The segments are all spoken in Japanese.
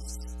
you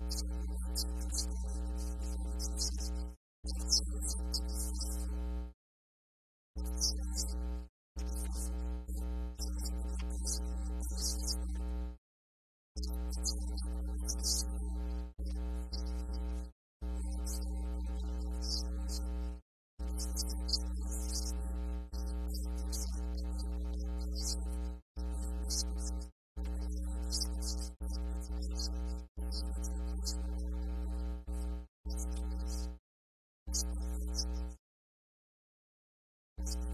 Thank you.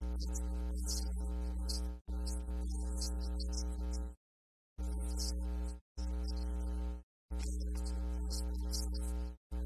Thank you.